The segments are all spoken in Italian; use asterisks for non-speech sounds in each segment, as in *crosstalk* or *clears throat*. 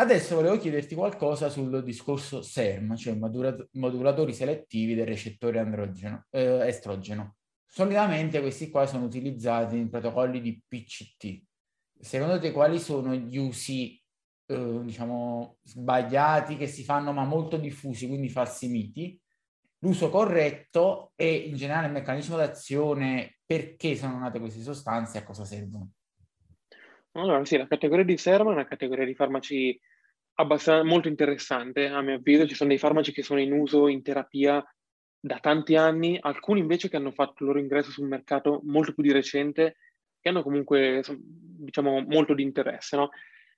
Adesso volevo chiederti qualcosa sul discorso SERM, cioè modulatori selettivi del recettore androgeno, eh, estrogeno. Solitamente questi qua sono utilizzati in protocolli di PCT. Secondo te quali sono gli usi, eh, diciamo, sbagliati che si fanno ma molto diffusi, quindi falsi miti? L'uso corretto e in generale il meccanismo d'azione, perché sono nate queste sostanze e a cosa servono? Allora, sì, la categoria di SERM è una categoria di farmaci abbastanza molto interessante, a mio avviso. Ci sono dei farmaci che sono in uso in terapia da tanti anni, alcuni invece che hanno fatto il loro ingresso sul mercato molto più di recente, che hanno comunque, diciamo, molto di interesse, no?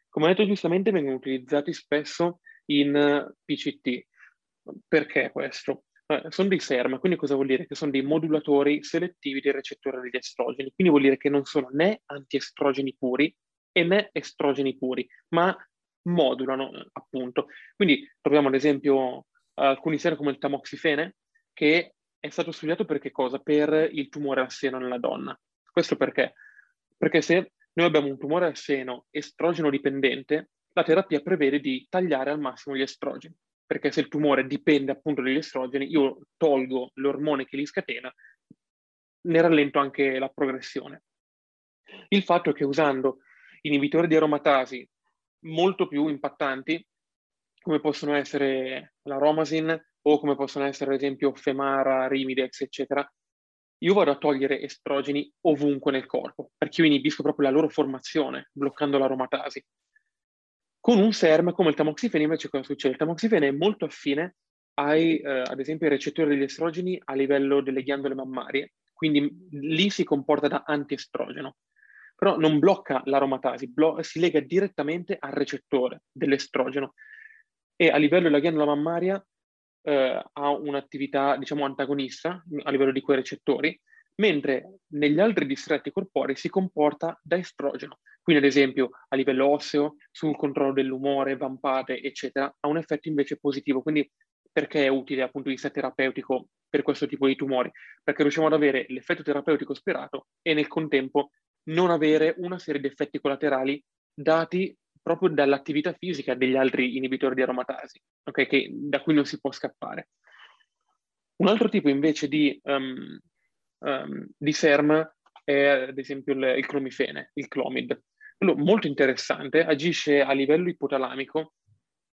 Come detto giustamente, vengono utilizzati spesso in PCT. Perché questo? Eh, sono dei SERM, quindi cosa vuol dire? Che sono dei modulatori selettivi del recettore degli estrogeni, quindi vuol dire che non sono né antiestrogeni puri e né estrogeni puri, ma modulano appunto. Quindi troviamo ad esempio alcuni SERM come il tamoxifene, che è stato studiato per che cosa? Per il tumore al seno nella donna. Questo perché? Perché se noi abbiamo un tumore al seno estrogeno dipendente, la terapia prevede di tagliare al massimo gli estrogeni perché se il tumore dipende appunto dagli estrogeni, io tolgo l'ormone che li scatena, ne rallento anche la progressione. Il fatto è che usando inibitori di aromatasi molto più impattanti, come possono essere la Romasin o come possono essere ad esempio Femara, Rimidex, eccetera, io vado a togliere estrogeni ovunque nel corpo, perché io inibisco proprio la loro formazione, bloccando l'aromatasi. Con un SERM come il tamoxifene invece cosa succede? Il tamoxifene è molto affine ai, eh, ad esempio, ai recettori degli estrogeni a livello delle ghiandole mammarie, quindi lì si comporta da antiestrogeno, però non blocca l'aromatasi, blo- si lega direttamente al recettore dell'estrogeno e a livello della ghiandola mammaria eh, ha un'attività, diciamo, antagonista a livello di quei recettori, mentre negli altri distretti corporei si comporta da estrogeno. Quindi, ad esempio, a livello osseo, sul controllo dell'umore, vampate, eccetera, ha un effetto invece positivo. Quindi, perché è utile dal punto di vista terapeutico per questo tipo di tumori? Perché riusciamo ad avere l'effetto terapeutico sperato e nel contempo non avere una serie di effetti collaterali dati proprio dall'attività fisica degli altri inibitori di aromatasi, okay? che, da cui non si può scappare. Un altro tipo invece di, um, um, di SERM è ad esempio il, il clomifene, il clomid. Quello molto interessante, agisce a livello ipotalamico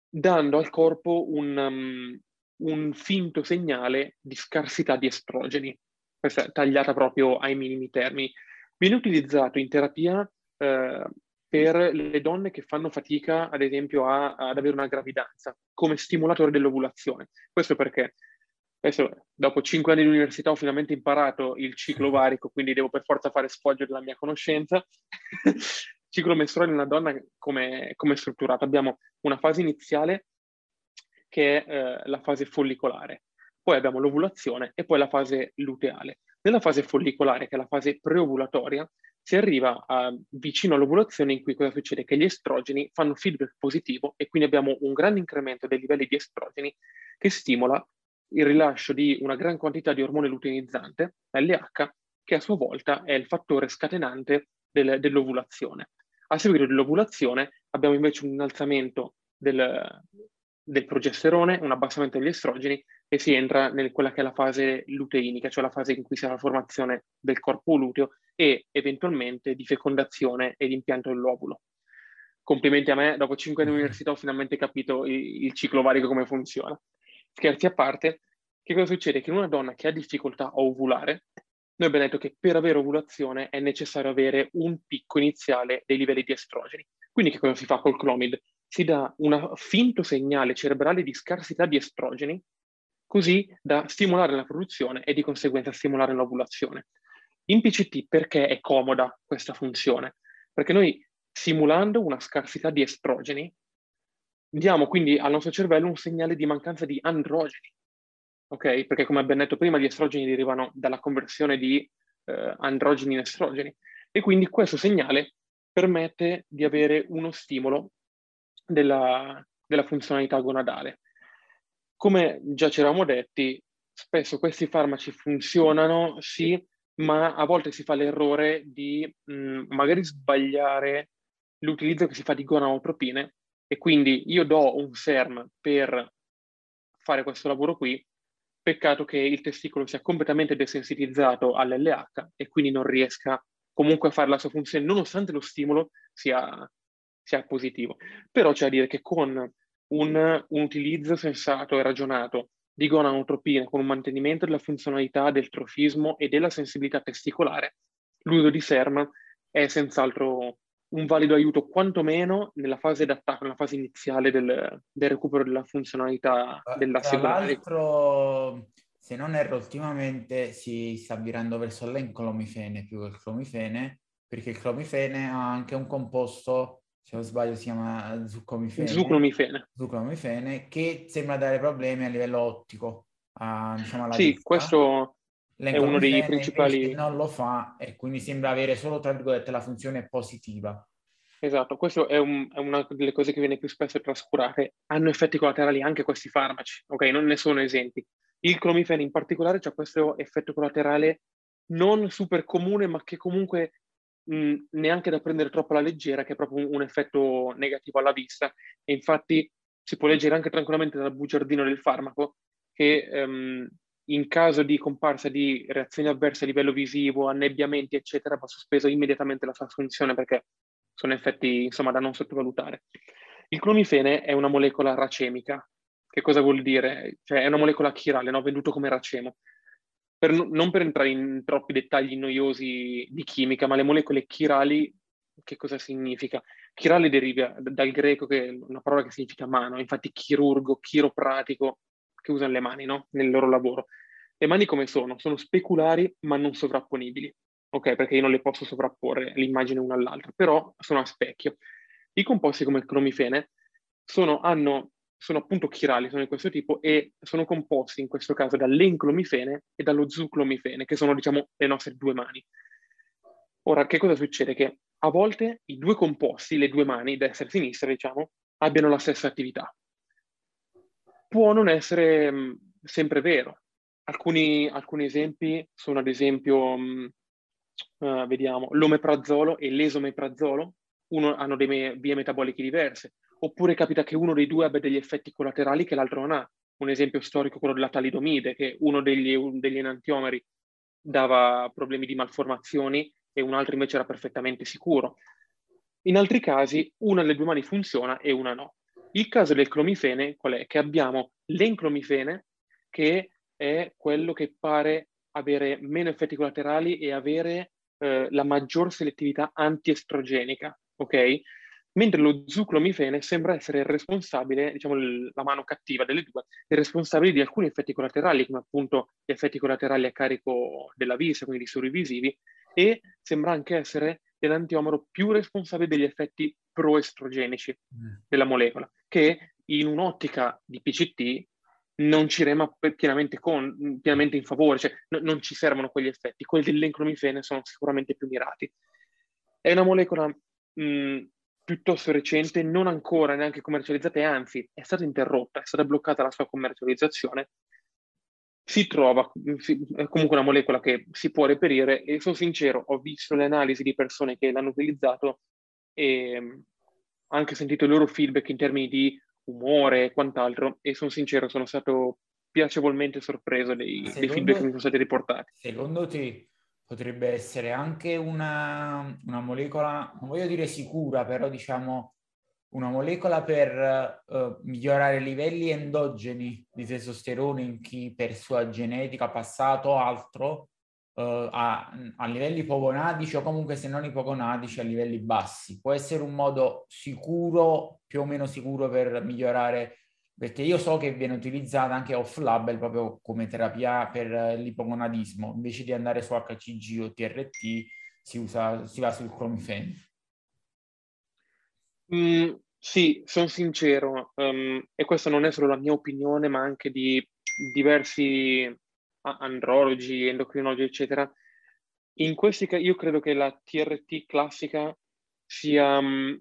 dando al corpo un, um, un finto segnale di scarsità di estrogeni, questa è tagliata proprio ai minimi termini. Viene utilizzato in terapia eh, per le donne che fanno fatica, ad esempio, a, ad avere una gravidanza, come stimolatore dell'ovulazione. Questo perché Adesso, dopo cinque anni di università, ho finalmente imparato il ciclo varico, quindi devo per forza fare sfoggio della mia conoscenza. il *laughs* ciclo mestruale in una donna come, come è strutturato? Abbiamo una fase iniziale che è eh, la fase follicolare, poi abbiamo l'ovulazione e poi la fase luteale. Nella fase follicolare, che è la fase preovulatoria, si arriva a, vicino all'ovulazione in cui cosa succede? Che gli estrogeni fanno feedback positivo e quindi abbiamo un grande incremento dei livelli di estrogeni che stimola il rilascio di una gran quantità di ormone luteinizzante, LH, che a sua volta è il fattore scatenante del, dell'ovulazione. A seguito dell'ovulazione abbiamo invece un innalzamento del, del, progesterone, un abbassamento degli estrogeni e si entra in quella che è la fase luteinica, cioè la fase in cui si ha la formazione del corpo luteo e eventualmente di fecondazione e di impianto dell'ovulo. Complimenti a me, dopo cinque anni di *laughs* università ho finalmente capito il, il ciclo varico come funziona. Scherzi a parte, che cosa succede? Che in una donna che ha difficoltà a ovulare, noi abbiamo detto che per avere ovulazione è necessario avere un picco iniziale dei livelli di estrogeni. Quindi che cosa si fa col Clomid? Si dà un finto segnale cerebrale di scarsità di estrogeni, così da stimolare la produzione e di conseguenza stimolare l'ovulazione. In PCT perché è comoda questa funzione? Perché noi simulando una scarsità di estrogeni diamo quindi al nostro cervello un segnale di mancanza di androgeni, ok? Perché come abbiamo detto prima, gli estrogeni derivano dalla conversione di eh, androgeni in estrogeni e quindi questo segnale permette di avere uno stimolo della, della funzionalità gonadale. Come già ci eravamo detti, spesso questi farmaci funzionano, sì, ma a volte si fa l'errore di mh, magari sbagliare l'utilizzo che si fa di gonadotropine e quindi io do un SERM per fare questo lavoro qui, peccato che il testicolo sia completamente desensitizzato all'LH e quindi non riesca comunque a fare la sua funzione, nonostante lo stimolo sia, sia positivo. Però c'è da dire che con un, un utilizzo sensato e ragionato. Di gonanotropina con un mantenimento della funzionalità del trofismo e della sensibilità testicolare, l'uso di SERM è senz'altro un valido aiuto quantomeno nella fase d'attacco, nella fase iniziale del, del recupero della funzionalità dell'asse Tra l'altro, se non erro, ultimamente si sta virando verso l'enclomifene più che il clomifene, perché il clomifene ha anche un composto se non sbaglio si chiama zuccomifene, zuccomifene. zuccomifene che sembra dare problemi a livello ottico. A, diciamo, alla sì, vista. questo è uno dei principali... Non lo fa e quindi sembra avere solo, tra virgolette, la funzione positiva. Esatto, questo è, un, è, una delle cose che viene più spesso trascurate. Hanno effetti collaterali anche questi farmaci, ok? Non ne sono esempi. Il clomifene in particolare ha questo effetto collaterale non super comune, ma che comunque neanche da prendere troppo alla leggera, che è proprio un, un, effetto negativo alla vista. E infatti si può leggere anche tranquillamente dal bugiardino del farmaco che um, in caso di comparsa di reazioni avverse a livello visivo, annebbiamenti, eccetera, va sospeso immediatamente la sua funzione perché sono effetti insomma da non sottovalutare. Il clomifene è una molecola racemica. Che cosa vuol dire? Cioè è una molecola chirale, no? venduto come racemo per, non per entrare in troppi dettagli noiosi di chimica, ma le molecole chirali, che cosa significa? Chirale deriva dal greco, che è una parola che significa mano, infatti chirurgo, chiropratico, che usano le mani no? nel loro lavoro. Le mani come sono? Sono speculari ma non sovrapponibili, ok? Perché io non le posso sovrapporre l'immagine una all'altra, però sono a specchio. I composti come il cromifene sono, hanno sono appunto chirali, sono di questo tipo e sono composti in questo caso dall'enclomifene e dallo zuclomifene, che sono diciamo le nostre due mani. Ora, che cosa succede? Che a volte i due composti, le due mani, destra e sinistra, diciamo, abbiano la stessa attività. Può non essere mh, mm, sempre vero. Alcuni, alcuni, esempi sono ad esempio, mh, mm, uh, vediamo, l'omeprazolo e l'esomeprazolo, uno hanno delle vie metaboliche diverse, oppure capita che uno dei due abbia degli effetti collaterali che l'altro non ha. Un esempio storico è quello della talidomide, che uno degli, un degli enantiomeri dava problemi di malformazioni e un altro invece era perfettamente sicuro. In altri casi una delle due mani funziona e una no. Il caso del clomifene qual è? Che abbiamo l'enclomifene che è quello che pare avere meno effetti collaterali e avere eh, la maggior selettività antiestrogenica, ok? Mentre lo zuclomifene sembra essere il responsabile, diciamo la mano cattiva delle due, il responsabile di alcuni effetti collaterali, come appunto gli effetti collaterali a carico della vista, quindi di suri visivi, e sembra anche essere l'antiomero più responsabile degli effetti proestrogenici mm. della molecola, che in un'ottica di PCT non ci rema pienamente, con, pienamente in favore, cioè n- non ci servono quegli effetti, quelli dell'enclomifene sono sicuramente più mirati. È una molecola mh, piuttosto recente, non ancora neanche commercializzata e anzi è stata interrotta, è stata bloccata la sua commercializzazione, si trova, è comunque una molecola che si può reperire e sono sincero, ho visto le analisi di persone che l'hanno utilizzato e anche sentito il loro feedback in termini di umore e quant'altro e sono sincero, sono stato piacevolmente sorpreso dei, secondo, dei feedback che mi sono stati riportati. Secondo te potrebbe essere anche una, una molecola, non voglio dire sicura, però diciamo una molecola per uh, migliorare i livelli endogeni di testosterone in chi per sua genetica, passato o altro, uh, a, a, livelli ipogonadici o comunque se non ipogonadici a livelli bassi. Può essere un modo sicuro, più o meno sicuro per migliorare perché io so che viene utilizzata anche off-label proprio come terapia per l'ipogonadismo, invece di andare su HCG o TRT si, usa, si va sul clomifene. Mm, sì, sono sincero, um, e questa non è solo la mia opinione, ma anche di diversi andrologi, endocrinologi, eccetera. In questi casi io credo che la TRT classica sia um,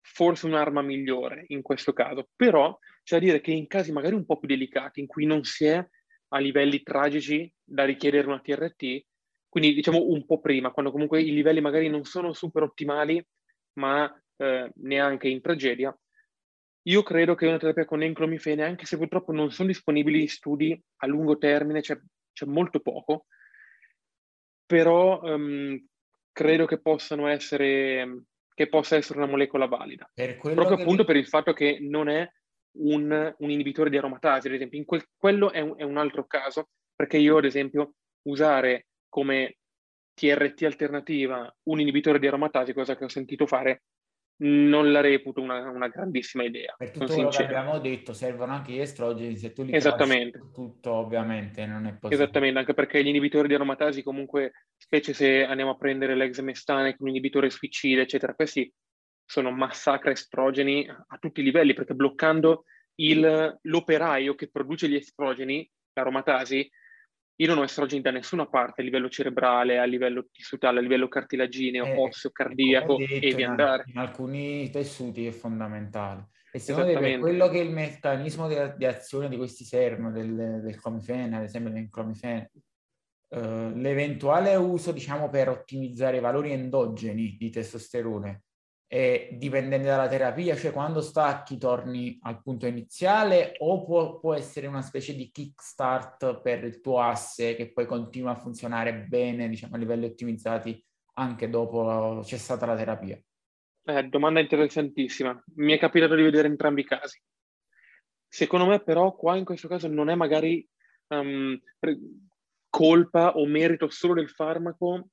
forse un'arma migliore in questo caso, però c'è da dire che in casi magari un po' più delicati, in cui non si è a livelli tragici da richiedere una TRT, quindi diciamo un po' prima, quando comunque i livelli magari non sono super ottimali, ma eh, neanche in tragedia, io credo che una terapia con enclomifene, anche se purtroppo non sono disponibili studi a lungo termine, c'è, c'è molto poco, però um, credo che possano essere che possa essere una molecola valida. Proprio appunto mi... per il fatto che non è un, un, inibitore di aromatasi, ad esempio. In quel, quello è un, è un altro caso, perché io, ad esempio, usare come TRT alternativa un inibitore di aromatasi, cosa che ho sentito fare, non la reputo una, una grandissima idea. Per tutto quello che abbiamo detto, servono anche gli estrogeni, se tu li Esattamente. tutto ovviamente non è possibile. Esattamente, anche perché gli inibitori di aromatasi comunque, specie se andiamo a prendere l'exemestane un inibitore suicida, eccetera, questi sono massacra estrogeni a tutti i livelli, perché bloccando il, l'operaio che produce gli estrogeni, l'aromatasi, io non ho estrogeni da nessuna parte a livello cerebrale, a livello tissutale, a livello cartilagineo, eh, osseo, cardiaco detto, e via andare. In alcuni tessuti è fondamentale. E secondo te per quello che è il meccanismo di, di azione di questi sermo, del, del clomifene, ad esempio del clomifene, eh, l'eventuale uso, diciamo, per ottimizzare i valori endogeni di testosterone è dipendente dalla terapia, cioè quando stacchi torni al punto iniziale o può, può, essere una specie di kickstart per il tuo asse che poi continua a funzionare bene, diciamo a livelli ottimizzati anche dopo cessata la terapia? Eh, domanda interessantissima. Mi è capitato di vedere entrambi i casi. Secondo me però qua in questo caso non è magari um, colpa o merito solo del farmaco,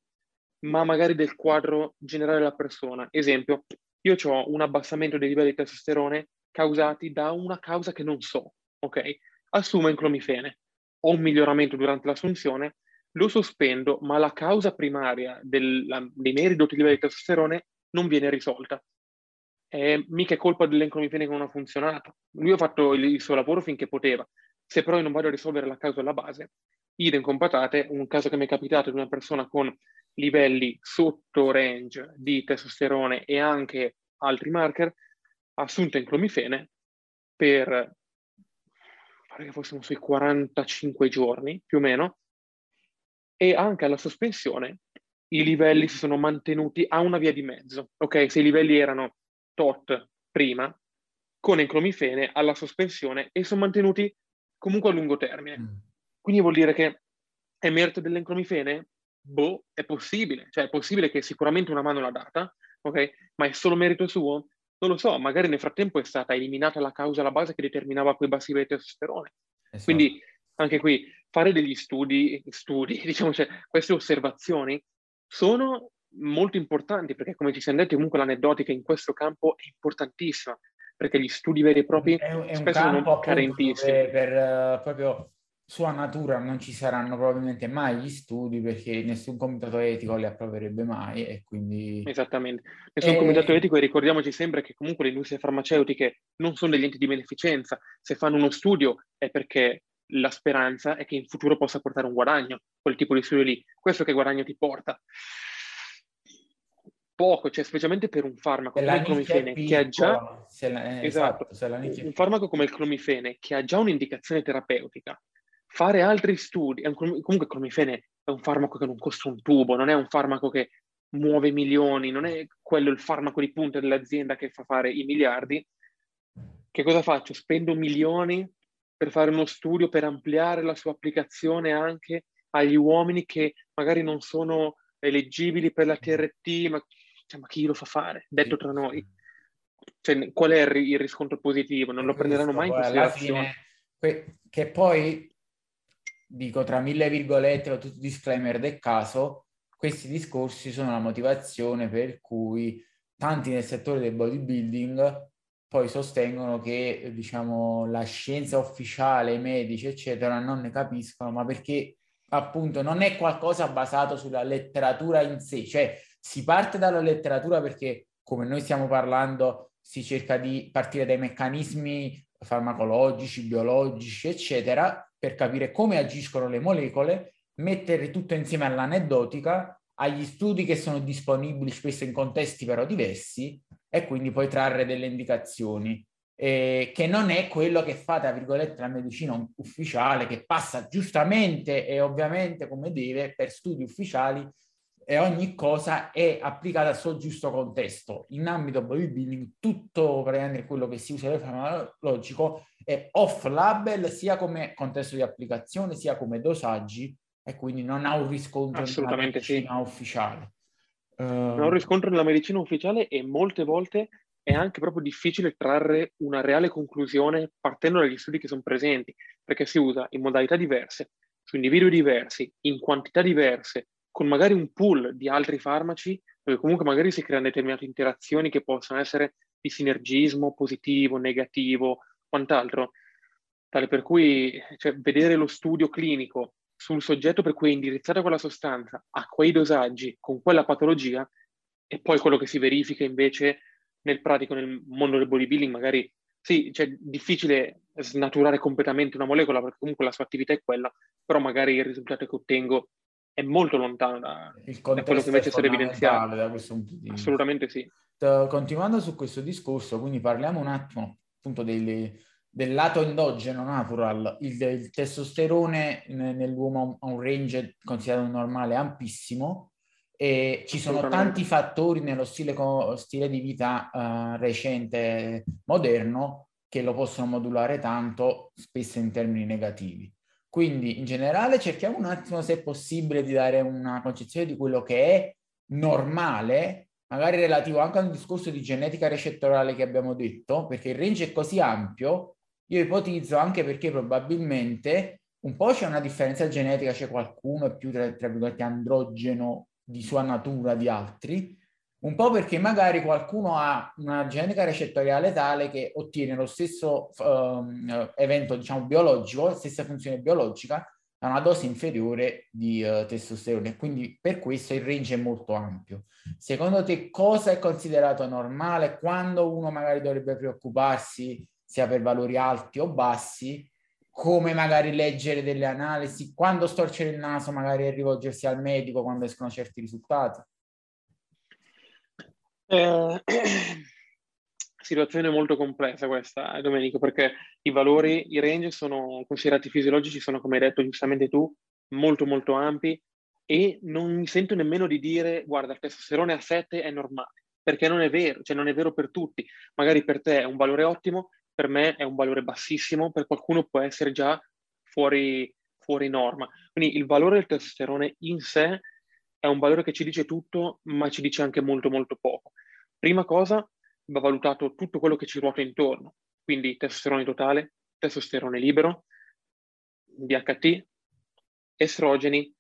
ma magari del quadro generale della persona. Esempio, io ho un abbassamento dei livelli di testosterone causati da una causa che non so, ok? Assumo enclomifene, ho un miglioramento durante l'assunzione, lo sospendo, ma la causa primaria del, la, dei miei ridotti livelli di testosterone non viene risolta. Eh, mica è colpa dell'enclomifene che non ha funzionato. Lui ha fatto il, il suo lavoro finché poteva. Se però io non vado a risolvere la causa alla base, idem con patate, un caso che mi è capitato di una persona con livelli sotto range di testosterone e anche altri marker, assunto in clomifene per, pare che fossimo sui 45 giorni più o meno, e anche alla sospensione i livelli si sono mantenuti a una via di mezzo. Ok, se i livelli erano tot prima, con enclomifene alla sospensione e sono mantenuti comunque a lungo termine. Mm. Quindi vuol dire che è merito dell'enclomifene? Boh, è possibile, cioè è possibile che sicuramente una mano l'ha data, ok? Ma è solo merito suo? Non lo so, magari nel frattempo è stata eliminata la causa alla base che determinava quei bassi livelli di testosterone. Esatto. Quindi anche qui fare degli studi, studi, *laughs* diciamo, cioè, queste osservazioni sono molto importanti perché come ci siamo detti comunque l'aneddotica in questo campo è importantissima perché gli studi veri e propri è, è spesso sono carentissimi. Per, per uh, proprio sua natura non ci saranno probabilmente mai gli studi perché nessun comitato etico li approverebbe mai e quindi... Esattamente, nessun e... comitato etico e ricordiamoci sempre che comunque le industrie farmaceutiche non sono degli enti di beneficenza, se fanno uno studio è perché la speranza è che in futuro possa portare un guadagno, quel tipo di studio lì. Questo che guadagno ti porta? Poco, cioè specialmente per un farmaco come il clomifene che ha già... La... Eh, esatto, esatto un farmaco come il clomifene che ha già un'indicazione terapeutica fare altri studi, comunque il clomifene è un farmaco che non costa un tubo, non è un farmaco che muove milioni, non è quello il farmaco di punta dell'azienda che fa fare i miliardi. Che cosa faccio? Spendo milioni per fare uno studio per ampliare la sua applicazione anche agli uomini che magari non sono eleggibili per la TRT, ma, cioè, ma chi lo fa fare? Detto tra noi. Cioè, qual è il riscontro positivo? Non lo prenderanno mai in considerazione. Fine, che poi dico tra mille virgolette con tutti i disclaimer del caso, questi discorsi sono la motivazione per cui tanti nel settore del bodybuilding poi sostengono che diciamo la scienza ufficiale, i medici eccetera non ne capiscono, ma perché appunto non è qualcosa basato sulla letteratura in sé, cioè si parte dalla letteratura perché come noi stiamo parlando si cerca di partire dai meccanismi farmacologici, biologici, eccetera, per capire come agiscono le molecole, mettere tutto insieme all'aneddotica, agli studi che sono disponibili spesso in contesti però diversi e quindi poi trarre delle indicazioni. Eh, che non è quello che fa, tra virgolette, la medicina ufficiale, che passa giustamente e ovviamente come deve per studi ufficiali e ogni cosa è applicata al suo giusto contesto. In ambito bodybuilding tutto praticamente quello che si usa nel farmacologico è off-label sia come contesto di applicazione sia come dosaggi e quindi non ha un riscontro nella medicina sì. ufficiale. Non ha un riscontro nella medicina ufficiale e molte volte è anche proprio difficile trarre una reale conclusione partendo dagli studi che sono presenti, perché si usa in modalità diverse, su individui diversi, in quantità diverse, con magari un pool di altri farmaci, dove comunque magari si creano determinate interazioni che possono essere di sinergismo positivo, negativo, quant'altro. Tale per cui cioè, vedere lo studio clinico sul soggetto per cui è indirizzata quella sostanza, a quei dosaggi, con quella patologia, e poi quello che si verifica invece nel pratico, nel mondo del bodybuilding, magari sì, cioè, è difficile snaturare completamente una molecola perché comunque la sua attività è quella, però magari il risultato che ottengo è molto lontano da, da quello che invece è stato evidenziato. Da questo punto di Assolutamente sì. Continuando su questo discorso, quindi parliamo un attimo appunto delle, del lato endogeno natural, il, il testosterone nell'uomo ha un range considerato normale ampissimo e ci sono tanti fattori nello stile, stile di vita uh, recente, moderno, che lo possono modulare tanto, spesso in termini negativi. Quindi in generale cerchiamo un attimo se è possibile di dare una concezione di quello che è normale, magari relativo anche al discorso di genetica recettorale che abbiamo detto, perché il range è così ampio, io ipotizzo anche perché probabilmente un po' c'è una differenza genetica, c'è qualcuno più tra, tra virgolette androgeno di sua natura di altri, un po' perché magari qualcuno ha una genetica recettoriale tale che ottiene lo stesso uh, evento, diciamo, biologico, la stessa funzione biologica, a una dose inferiore di uh, testosterone. Quindi per questo il range è molto ampio. Secondo te cosa è considerato normale? Quando uno magari dovrebbe preoccuparsi sia per valori alti o bassi? come magari leggere delle analisi, quando storcere il naso magari rivolgersi al medico quando escono certi risultati? Eh, *clears throat* situazione molto complessa questa, eh, Domenico, perché i valori, i range sono considerati fisiologici, sono come hai detto giustamente tu, molto molto ampi e non mi sento nemmeno di dire guarda il testosterone a 7 è normale, perché non è vero, cioè non è vero per tutti. Magari per te è un valore ottimo, per me è un valore bassissimo, per qualcuno può essere già fuori, fuori norma. Quindi il valore del testosterone in sé è un valore che ci dice tutto, ma ci dice anche molto molto poco. Prima cosa, va valutato tutto quello che ci ruota intorno, quindi testosterone totale, testosterone libero, DHT, estrogeni,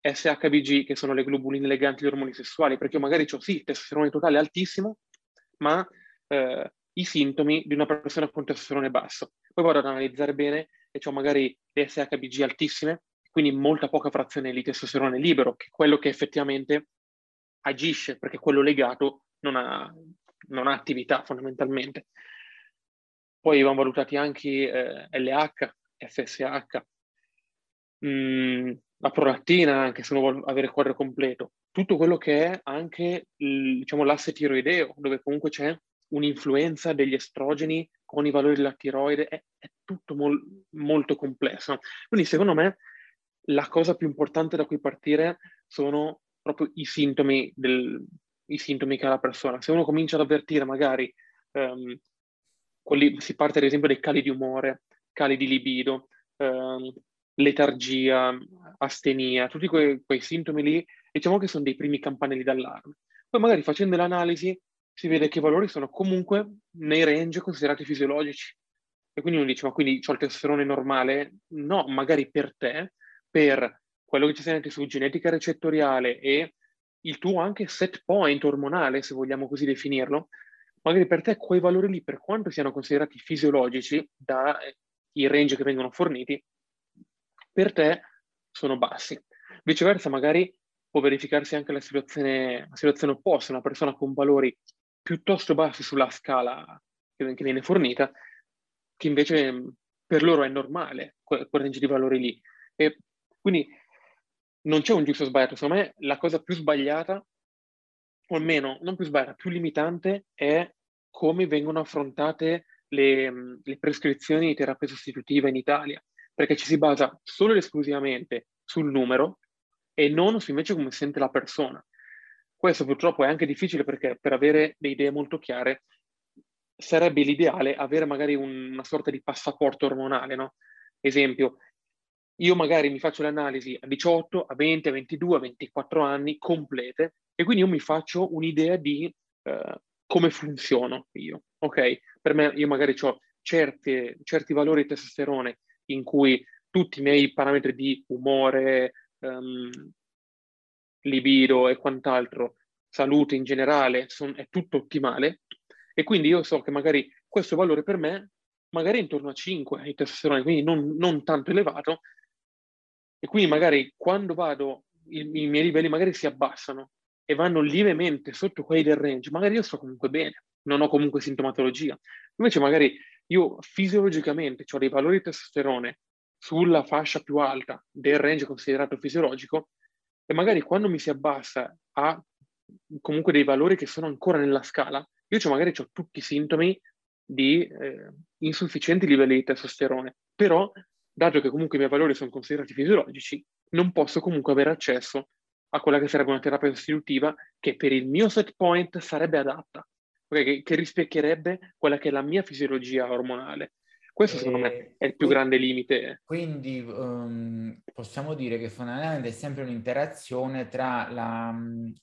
SHBG, che sono le globuline leganti agli ormoni sessuali, perché io magari ho sì testosterone totale altissimo, ma eh, i sintomi di una persona con testosterone basso. Poi vado ad analizzare bene e ho magari le SHBG altissime, quindi molta poca frazione di testosterone libero, che è quello che effettivamente agisce, perché quello legato non ha, non ha attività fondamentalmente. Poi vanno valutati anche eh, LH, FSH, mm, la prolattina, anche se uno vuole avere il quadro completo. Tutto quello che è anche diciamo, l'asse tiroideo, dove comunque c'è un'influenza degli estrogeni con i valori della tiroide, è, è tutto mol, molto complesso. Quindi secondo me la cosa più importante da cui partire sono proprio i sintomi, del, i sintomi che ha la persona. Se uno comincia ad avvertire magari, um, quelli, si parte ad esempio dai cali di umore, cali di libido, um, letargia, astenia, tutti quei, quei sintomi lì, diciamo che sono dei primi campanelli d'allarme. Poi magari facendo l'analisi si vede che i valori sono comunque nei range considerati fisiologici. E quindi uno dice, ma quindi ho il testosterone normale? No, magari per te, per quello che ci senti su genetica recettoriale e il tuo anche set point ormonale, se vogliamo così definirlo, magari per te quei valori lì, per quanto siano considerati fisiologici dai eh, range che vengono forniti, per te sono bassi. Viceversa, magari può verificarsi anche la situazione, la situazione opposta, una persona con valori piuttosto bassi sulla scala che, che viene fornita, che invece per loro è normale quel range di valori lì. E quindi non c'è un giusto o sbagliato, secondo me la cosa più sbagliata, o almeno non più sbagliata, più limitante è come vengono affrontate le, le prescrizioni di terapia sostitutiva in Italia, perché ci si basa solo ed esclusivamente sul numero e non su invece come sente la persona. questo purtroppo è anche difficile perché per avere le idee molto chiare sarebbe l'ideale avere magari un, una sorta di passaporto ormonale, no? Esempio, io magari mi faccio le analisi a 18, a 20, a 22, a 24 anni complete e quindi io mi faccio un'idea di eh, come funziono io, ok? Per me io magari ho certi, certi valori di testosterone in cui tutti i miei parametri di umore, um, libido e quant'altro, salute in generale, son, è tutto ottimale e quindi io so che magari questo valore per me magari intorno a 5 di testosterone, quindi non, non tanto elevato, e quindi magari quando vado, i, i, miei livelli magari si abbassano e vanno lievemente sotto quelli del range, magari io sto comunque bene, non ho comunque sintomatologia. Invece magari io fisiologicamente ho dei valori di testosterone sulla fascia più alta del range considerato fisiologico e magari quando mi si abbassa a comunque dei valori che sono ancora nella scala, io magari ho tutti i sintomi di eh, insufficienti livelli di testosterone, però dato che comunque i miei valori sono considerati fisiologici, non posso comunque avere accesso a quella che sarebbe una terapia sostitutiva che per il mio set point sarebbe adatta, che, che rispecchierebbe quella che è la mia fisiologia ormonale. Questo secondo me è il più grande limite. Quindi um, possiamo dire che fondamentalmente è sempre un'interazione tra la,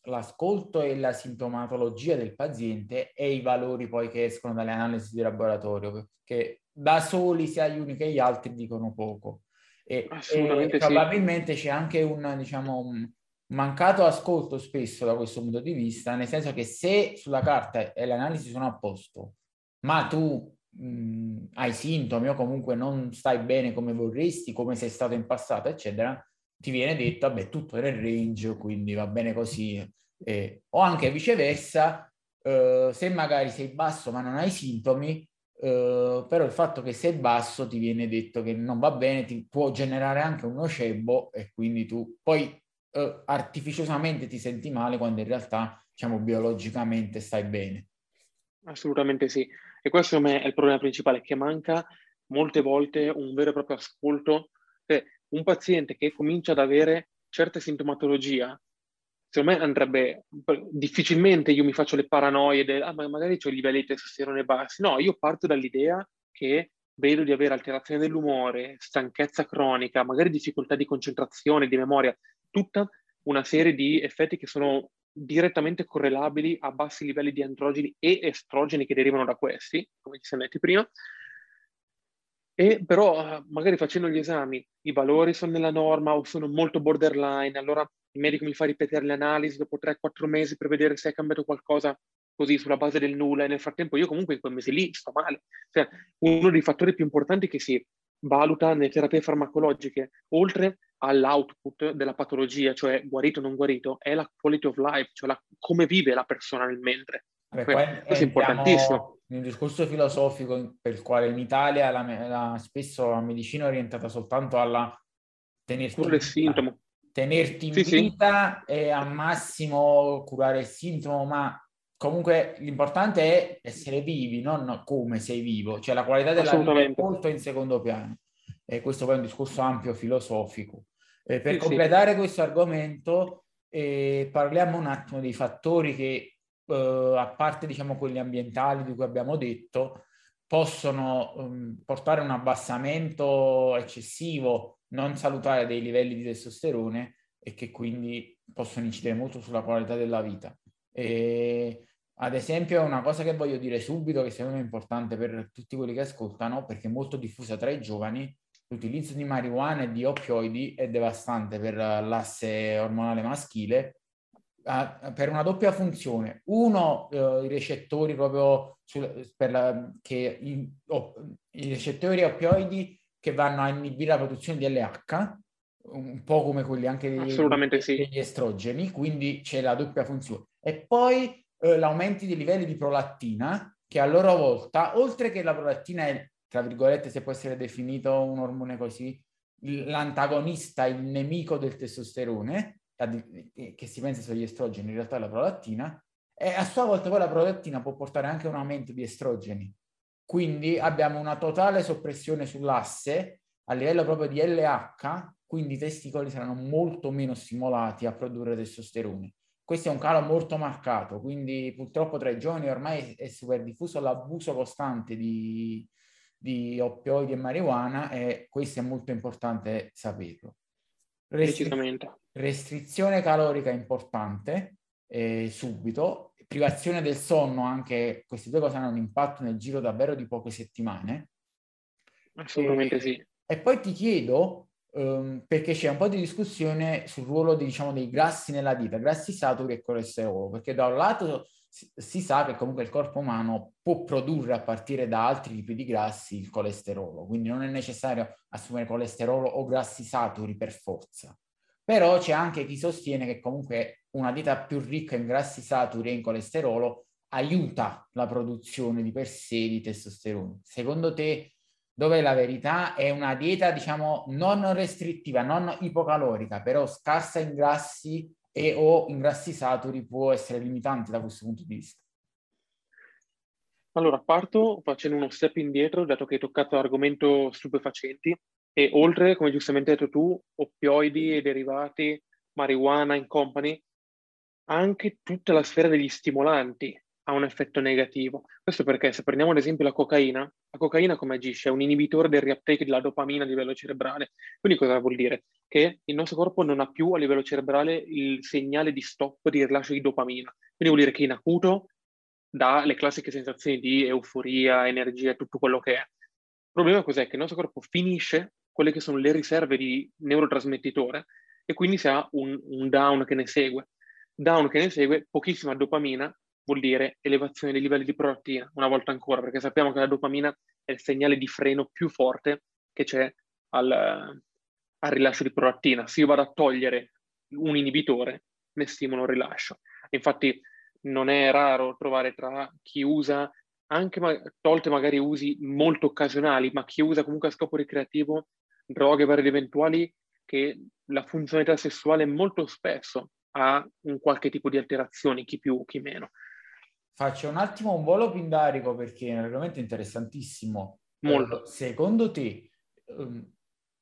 l'ascolto e la sintomatologia del paziente e i valori poi che escono dalle analisi di laboratorio, che da soli sia gli uni che gli altri dicono poco. E, e probabilmente sì. c'è anche un, diciamo, un mancato ascolto spesso da questo punto di vista, nel senso che se sulla carta e le analisi sono a posto, ma tu mh, hai sintomi o comunque non stai bene come vorresti, come sei stato in passato, eccetera, ti viene detto, vabbè, tutto era in range, quindi va bene così. Eh, o anche viceversa, eh, se magari sei basso ma non hai sintomi, eh, però il fatto che sei basso ti viene detto che non va bene, ti può generare anche un nocebo e quindi tu poi eh, artificiosamente ti senti male quando in realtà, diciamo, biologicamente stai bene. Assolutamente sì. E questo secondo me è il problema principale, che manca molte volte un vero e proprio ascolto. Cioè, un paziente che comincia ad avere certe sintomatologia, secondo me andrebbe, difficilmente io mi faccio le paranoie del, ah, ma magari ho i livelli di testosterone bassi. No, io parto dall'idea che vedo di avere alterazione dell'umore, stanchezza cronica, magari difficoltà di concentrazione, di memoria, tutta una serie di effetti che sono direttamente correlabili a bassi livelli di androgeni e estrogeni che derivano da questi, come ci siamo detti prima. E però magari facendo gli esami i valori sono nella norma o sono molto borderline, allora il medico mi fa ripetere le analisi dopo 3-4 mesi per vedere se è cambiato qualcosa così sulla base del nulla e nel frattempo io comunque in quel mese lì sto male. Cioè, uno dei fattori più importanti che si valuta nelle terapie farmacologiche, oltre all'output della patologia, cioè guarito o non guarito, è la quality of life, cioè la, come vive la persona nel mentre. Vabbè, questo è importantissimo. Un discorso filosofico per il quale in Italia la, la, spesso la medicina è orientata soltanto alla tenerti in vita, tenerti in sì, vita sì. e al massimo curare il sintomo, ma comunque l'importante è essere vivi, non come sei vivo, cioè la qualità della vita è molto in secondo piano. E questo poi è un discorso ampio filosofico. Eh, per sì, completare questo argomento eh, parliamo un attimo dei fattori che, eh, a parte diciamo quelli ambientali di cui abbiamo detto, possono um, portare a un abbassamento eccessivo, non salutare dei livelli di testosterone e che quindi possono incidere molto sulla qualità della vita. E, ad esempio, una cosa che voglio dire subito, che secondo me è importante per tutti quelli che ascoltano, perché è molto diffusa tra i giovani, l'utilizzo di marijuana e di oppioidi è devastante per l'asse ormonale maschile per una doppia funzione. Uno, uh, i recettori proprio sul, per la, che i, oh, i recettori oppioidi che vanno a inibire la produzione di LH, un po' come quelli anche degli, sì. degli estrogeni, quindi c'è la doppia funzione. E poi eh, l'aumento dei livelli di prolattina, che a loro volta, oltre che la prolattina è, tra virgolette, se può essere definito un ormone così, l'antagonista, il nemico del testosterone, che si pensa sugli estrogeni, in realtà è la prolattina, e a sua volta poi la prolattina può portare anche a un aumento di estrogeni. Quindi abbiamo una totale soppressione sull'asse a livello proprio di LH, quindi i testicoli saranno molto meno stimolati a produrre testosterone questo è un calo molto marcato, quindi purtroppo tra i giovani ormai è super diffuso l'abuso costante di, di oppioidi e marijuana e questo è molto importante saperlo. Restri- restrizione calorica importante, eh, subito, privazione del sonno, anche queste due cose hanno un impatto nel giro davvero di poche settimane. Assolutamente e, sì. E poi ti chiedo, um, perché c'è un po' di discussione sul ruolo di, diciamo, dei grassi nella dieta, grassi saturi e colesterolo, perché da un lato si, si sa che comunque il corpo umano può produrre a partire da altri tipi di grassi il colesterolo, quindi non è necessario assumere colesterolo o grassi saturi per forza. Però c'è anche chi sostiene che comunque una dieta più ricca in grassi saturi e in colesterolo aiuta la produzione di per sé di testosterone. Secondo te dove la verità è una dieta, diciamo, non restrittiva, non ipocalorica, però scarsa in grassi e o in grassi saturi può essere limitante da questo punto di vista? Allora, parto facendo uno step indietro, dato che hai toccato l'argomento stupefacenti, e oltre, come giustamente hai detto tu, oppioidi e derivati, marijuana in company, anche tutta la sfera degli stimolanti ha un effetto negativo. Questo perché se prendiamo ad esempio la cocaina, la cocaina come agisce? È un inibitore del reuptake della dopamina a livello cerebrale. Quindi cosa vuol dire? Che il nostro corpo non ha più a livello cerebrale il segnale di stop di rilascio di dopamina. Quindi vuol dire che in acuto dà le classiche sensazioni di euforia, energia, tutto quello che è. Il problema cos'è? Che il nostro corpo finisce quelle che sono le riserve di neurotrasmettitore e quindi si ha un, un down che ne segue. Down che ne segue, pochissima dopamina, vuol dire elevazione dei livelli di prolattina, una volta ancora, perché sappiamo che la dopamina è il segnale di freno più forte che c'è al, al rilascio di prolattina. Se io vado a togliere un inibitore, ne stimola il rilascio. Infatti non è raro trovare tra chi usa, anche ma- tolte magari usi molto occasionali, ma chi usa comunque a scopo ricreativo droghe varie ed eventuali, che la funzionalità sessuale molto spesso ha un qualche tipo di alterazioni, chi più, chi meno. Faccio un attimo un volo pindarico perché è un argomento interessantissimo. Molto. Secondo te, um,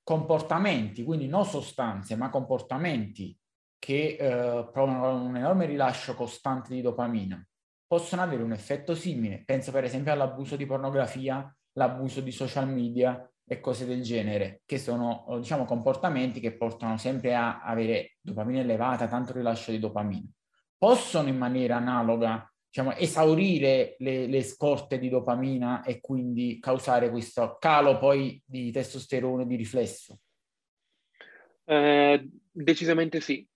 comportamenti, quindi non sostanze, ma comportamenti che uh, provano un enorme rilascio costante di dopamina, possono avere un effetto simile. Penso per esempio all'abuso di pornografia, l'abuso di social media e cose del genere, che sono diciamo comportamenti che portano sempre a avere dopamina elevata, tanto rilascio di dopamina. Possono in maniera analoga diciamo, esaurire le, le, scorte di dopamina e quindi causare questo calo poi di testosterone di riflesso? Eh, decisamente sì.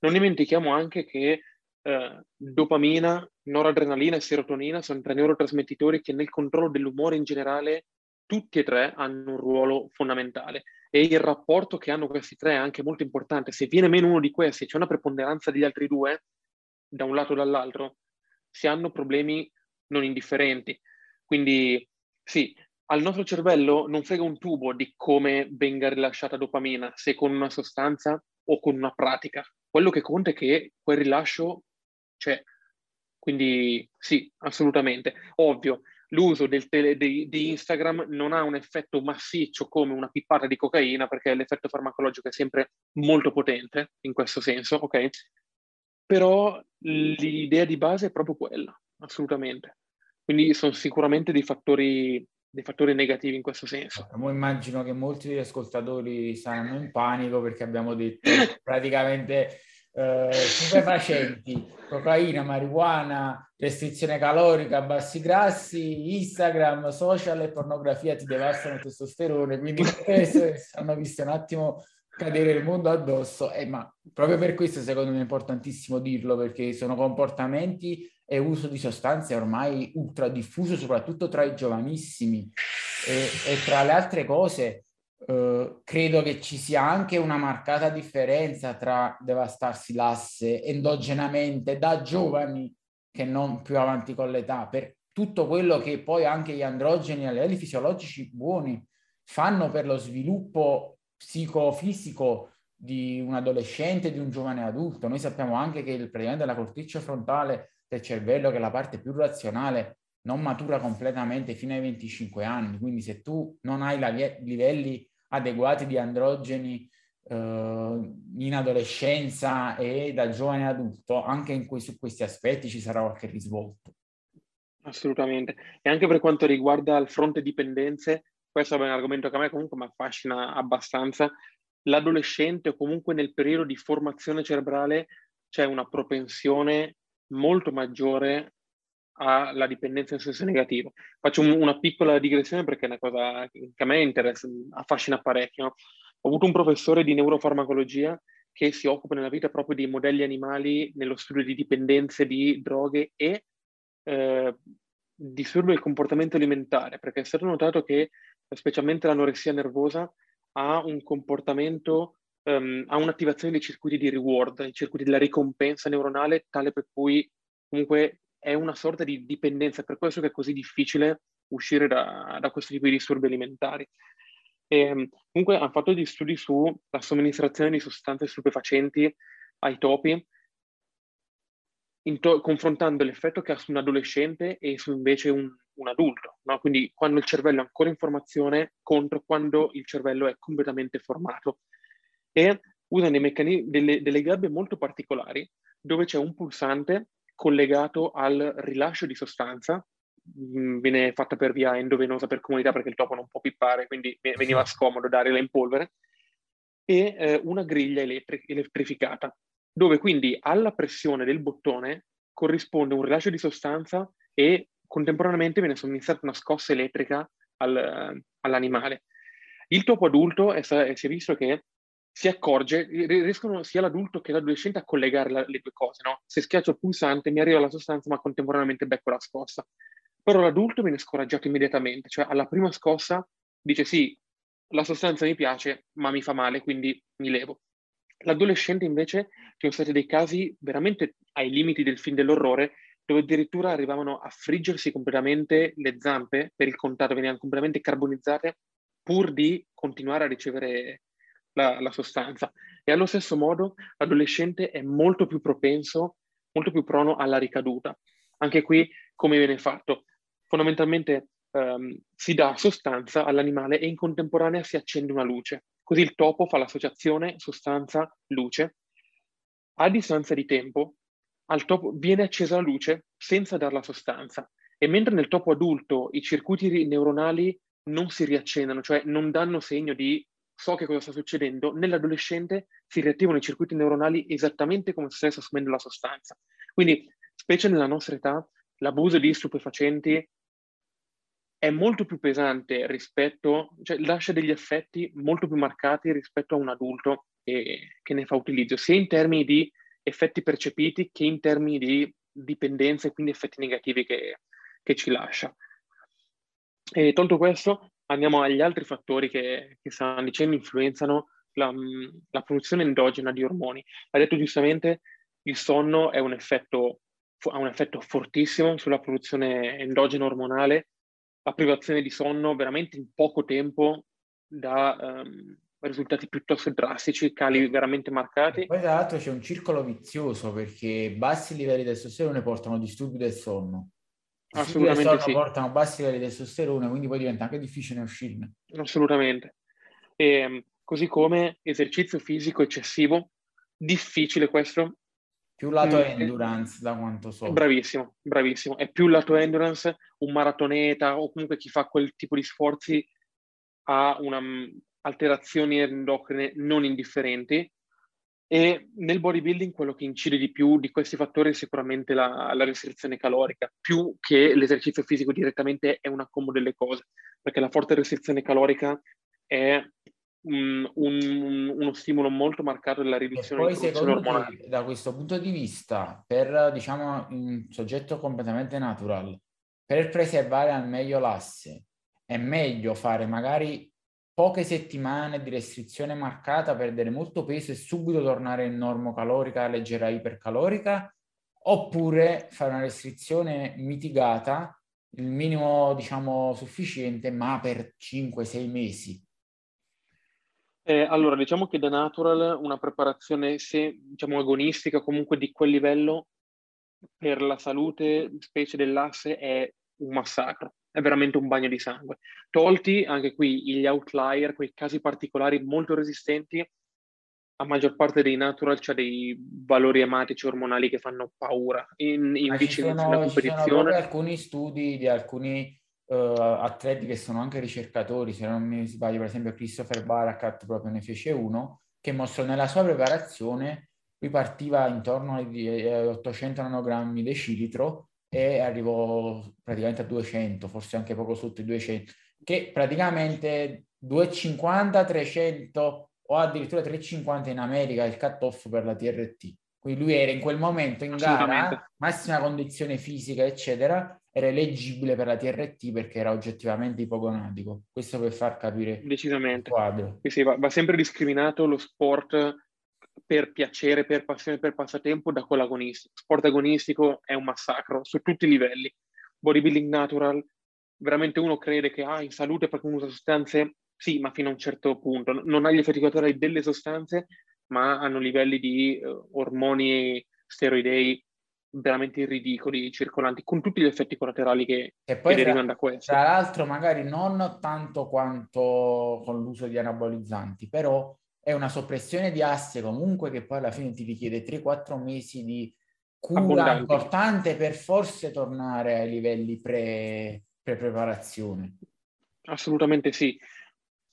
Non dimentichiamo anche che eh, dopamina, noradrenalina e serotonina sono tre neurotrasmettitori che nel controllo dell'umore in generale tutti e tre hanno un ruolo fondamentale e il rapporto che hanno questi tre è anche molto importante. Se viene meno uno di questi, c'è una preponderanza degli altri due, da un lato o dall'altro, si hanno problemi non indifferenti. Quindi sì, al nostro cervello non frega un tubo di come venga rilasciata dopamina, se con una sostanza o con una pratica. Quello che conta è che quel rilascio c'è. Quindi sì, assolutamente. Ovvio, l'uso tele, di, di, Instagram non ha un effetto massiccio come una pippata di cocaina, perché l'effetto farmacologico è sempre molto potente in questo senso, ok? però l'idea di base è proprio quella, assolutamente. Quindi sono sicuramente dei fattori, dei fattori negativi in questo senso. Mo immagino che molti degli ascoltatori saranno in panico perché abbiamo detto *laughs* praticamente eh, stupefacenti, cocaina, marijuana, restrizione calorica, bassi grassi, Instagram, social e pornografia ti devastano il testosterone, quindi *laughs* hanno visto un attimo cadere il mondo addosso, eh, ma proprio per questo secondo me è importantissimo dirlo, perché sono comportamenti e uso di sostanze ormai ultra diffuso, soprattutto tra i giovanissimi. E, e tra le altre cose, eh, credo che ci sia anche una marcata differenza tra devastarsi l'asse endogenamente da giovani che non più avanti con l'età, per tutto quello che poi anche gli androgeni a livelli fisiologici buoni fanno per lo sviluppo psicofisico di un adolescente, di un giovane adulto. Noi sappiamo anche che il praticamente la corteccia frontale del cervello, che è la parte più razionale, non matura completamente fino ai 25 anni. Quindi se tu non hai la, livelli adeguati di androgeni eh, in adolescenza e da giovane adulto, anche in cui, su questi aspetti ci sarà qualche risvolto. Assolutamente. E anche per quanto riguarda il fronte dipendenze, questo è un argomento che a me comunque mi affascina abbastanza. L'adolescente o comunque nel periodo di formazione cerebrale c'è una propensione molto maggiore alla dipendenza in senso negativo. Faccio un, una piccola digressione perché è una cosa che a me interessa, affascina parecchio. Ho avuto un professore di neurofarmacologia che si occupa nella vita proprio di modelli animali nello studio di dipendenze di droghe e eh, disturbi del comportamento alimentare, perché è stato notato che specialmente l'anoressia nervosa ha un comportamento, um, ha un'attivazione dei circuiti di reward, i circuiti della ricompensa neuronale, tale per cui comunque è una sorta di dipendenza, per questo che è così difficile uscire da, da questo tipo di disturbi alimentari. E, ehm, comunque hanno fatto degli studi sulla somministrazione di sostanze stupefacenti ai topi to- confrontando l'effetto che ha su un adolescente e su invece un, un adulto, no? quindi quando il cervello è ancora in formazione contro quando il cervello è completamente formato. E usano meccanismi, delle, delle gabbie molto particolari dove c'è un pulsante collegato al rilascio di sostanza, mm, viene fatta per via endovenosa per comunità perché il topo non può pippare, quindi veniva scomodo darla in polvere, e eh, una griglia elettri- elettrificata dove quindi alla pressione del bottone corrisponde un rilascio di sostanza e contemporaneamente viene somministrata una scossa elettrica al, all'animale. Il topo adulto è, si è visto che si accorge, riescono sia l'adulto che l'adolescente a collegare la, le due cose, no? Se schiaccio il pulsante mi arriva la sostanza ma contemporaneamente becco la scossa. Però l'adulto viene scoraggiato immediatamente, cioè alla prima scossa dice sì, la sostanza mi piace ma mi fa male, quindi mi levo. L'adolescente invece ci sono stati dei casi veramente ai limiti del film dell'orrore dove addirittura arrivavano a friggersi completamente le zampe per il contatto, venivano completamente carbonizzate pur di continuare a ricevere la, la sostanza. E allo stesso modo l'adolescente è molto più propenso, molto più prono alla ricaduta. Anche qui come viene fatto? Fondamentalmente um, si dà sostanza all'animale e in contemporanea si accende una luce. Così il topo fa l'associazione sostanza-luce. A distanza di tempo, al topo viene accesa la luce senza dar la sostanza. E mentre nel topo adulto i circuiti neuronali non si riaccendono, cioè non danno segno di so che cosa sta succedendo, nell'adolescente si riattivano i circuiti neuronali esattamente come se stesse assumendo la sostanza. Quindi, specie nella nostra età, l'abuso di stupefacenti è molto più pesante rispetto, cioè lascia degli effetti molto più marcati rispetto a un adulto che, che ne fa utilizzo, sia in termini di effetti percepiti che in termini di dipendenza e quindi effetti negativi che, che ci lascia. E tolto questo, andiamo agli altri fattori che, che stanno dicendo influenzano la, la, produzione endogena di ormoni. Ha detto giustamente il sonno è un effetto, ha un effetto fortissimo sulla produzione endogena ormonale la privazione di sonno veramente in poco tempo da um, risultati piuttosto drastici, cali veramente marcati. E poi tra l'altro c'è un circolo vizioso perché bassi livelli di testosterone portano disturbi del sonno. Sonno sì. portano bassi livelli di testosterone, quindi poi diventa anche difficile uscirne. Assolutamente. E, ehm, così come esercizio fisico eccessivo, difficile questo, più lato mm. endurance, da quanto so. Bravissimo, bravissimo. È più lato endurance, un maratoneta o comunque chi fa quel tipo di sforzi ha una, mm, alterazioni endocrine non indifferenti. E nel bodybuilding quello che incide di più di questi fattori è sicuramente la, la restrizione calorica, più che l'esercizio fisico direttamente è una combo delle cose, perché la forte restrizione calorica è un, un, uno stimolo molto marcato della riduzione e poi, secondo ormonale. da questo punto di vista, per diciamo un soggetto completamente natural, per preservare al meglio l'asse, è meglio fare magari poche settimane di restrizione marcata, perdere molto peso e subito tornare in normocalorica, leggera ipercalorica, oppure fare una restrizione mitigata, il minimo diciamo sufficiente, ma per 5-6 mesi. Eh, allora, diciamo che da natural una preparazione, se diciamo agonistica, comunque di quel livello, per la salute, specie dell'asse, è un massacro, è veramente un bagno di sangue. Tolti anche qui gli outlier, quei casi particolari molto resistenti, la maggior parte dei natural c'ha dei valori ematici ormonali che fanno paura. In, in una competizione... Ci sono alcuni studi di alcuni uh, atleti che sono anche ricercatori, se non mi sbaglio, per esempio Christopher Barakat proprio ne fece uno, che mostrò nella sua preparazione, lui partiva intorno ai 800 eh, nanogrammi decilitro e arrivò praticamente a 200, forse anche poco sotto i 200, che praticamente 250, 300 o addirittura 3,50 in America il cut-off per la TRT. Quindi lui era in quel momento in gara, massima condizione fisica, eccetera, era eleggibile per la TRT perché era oggettivamente ipogonadico. Questo per far capire Decisamente. il quadro. Sì, va, va, sempre discriminato lo sport per piacere, per passione, per passatempo da quello agonistico. Sport agonistico è un massacro su tutti i livelli. Bodybuilding natural, veramente uno crede che ah, in salute perché usa sostanze sì, ma fino a un certo punto. Non ha gli effetti collaterali delle sostanze, ma hanno livelli di uh, ormoni steroidei veramente ridicoli, circolanti, con tutti gli effetti collaterali che, che derivano da questo. Tra l'altro, magari non tanto quanto con l'uso di anabolizzanti, però è una soppressione di asse comunque che poi alla fine ti richiede 3-4 mesi di cura Abbondanti. importante per forse tornare ai livelli pre, pre-preparazione. Assolutamente sì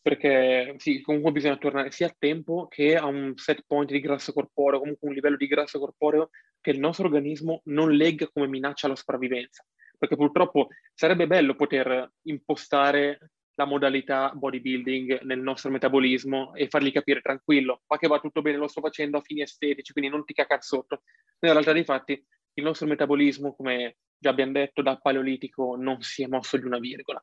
perché sì, comunque bisogna tornare sia a tempo che a un set point di grasso corporeo, comunque un livello di grasso corporeo che il nostro organismo non legga come minaccia alla sopravvivenza. Perché purtroppo sarebbe bello poter impostare la modalità bodybuilding nel nostro metabolismo e fargli capire tranquillo, ma che va tutto bene, lo sto facendo a fini estetici, quindi non ti cacca sotto. Nella realtà dei fatti, il nostro metabolismo, come già abbiamo detto, dal paleolitico non si è mosso di una virgola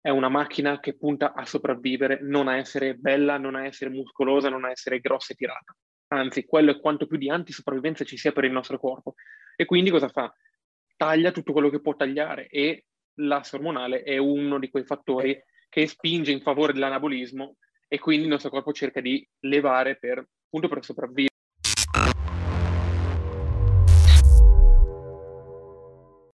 è una macchina che punta a sopravvivere, non a essere bella, non a essere muscolosa, non a essere grossa e tirata. Anzi, quello è quanto più di antisopravvivenza ci sia per il nostro corpo. E quindi cosa fa? Taglia tutto quello che può tagliare e l'asse ormonale è uno di quei fattori che spinge in favore dell'anabolismo e quindi il nostro corpo cerca di levare per, appunto per sopravvivere.